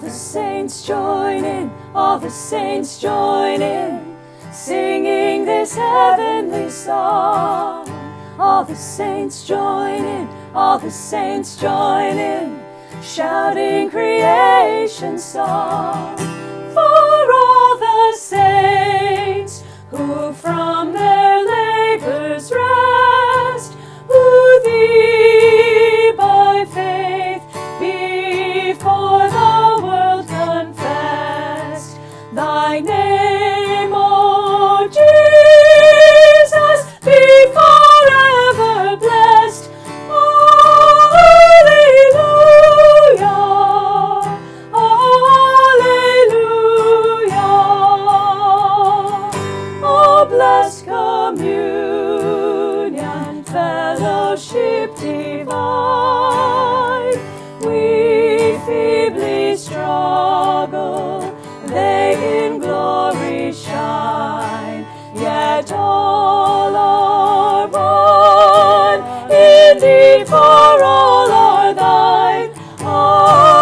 All the saints join in, all the saints join in, singing this heavenly song. All the saints join in, all the saints join in, shouting creation song. Thy name, O Jesus, be forever blessed. Alleluia, Alleluia. Oh, blessed communion, fellowship divine. For all are thine. Alleluia.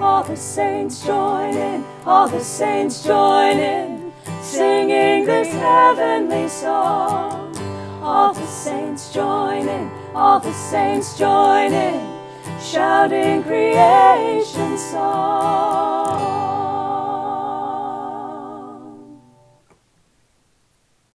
All the saints join in, all the saints join in, singing this heavenly song. All the saints join in, all the saints join in, shouting creation.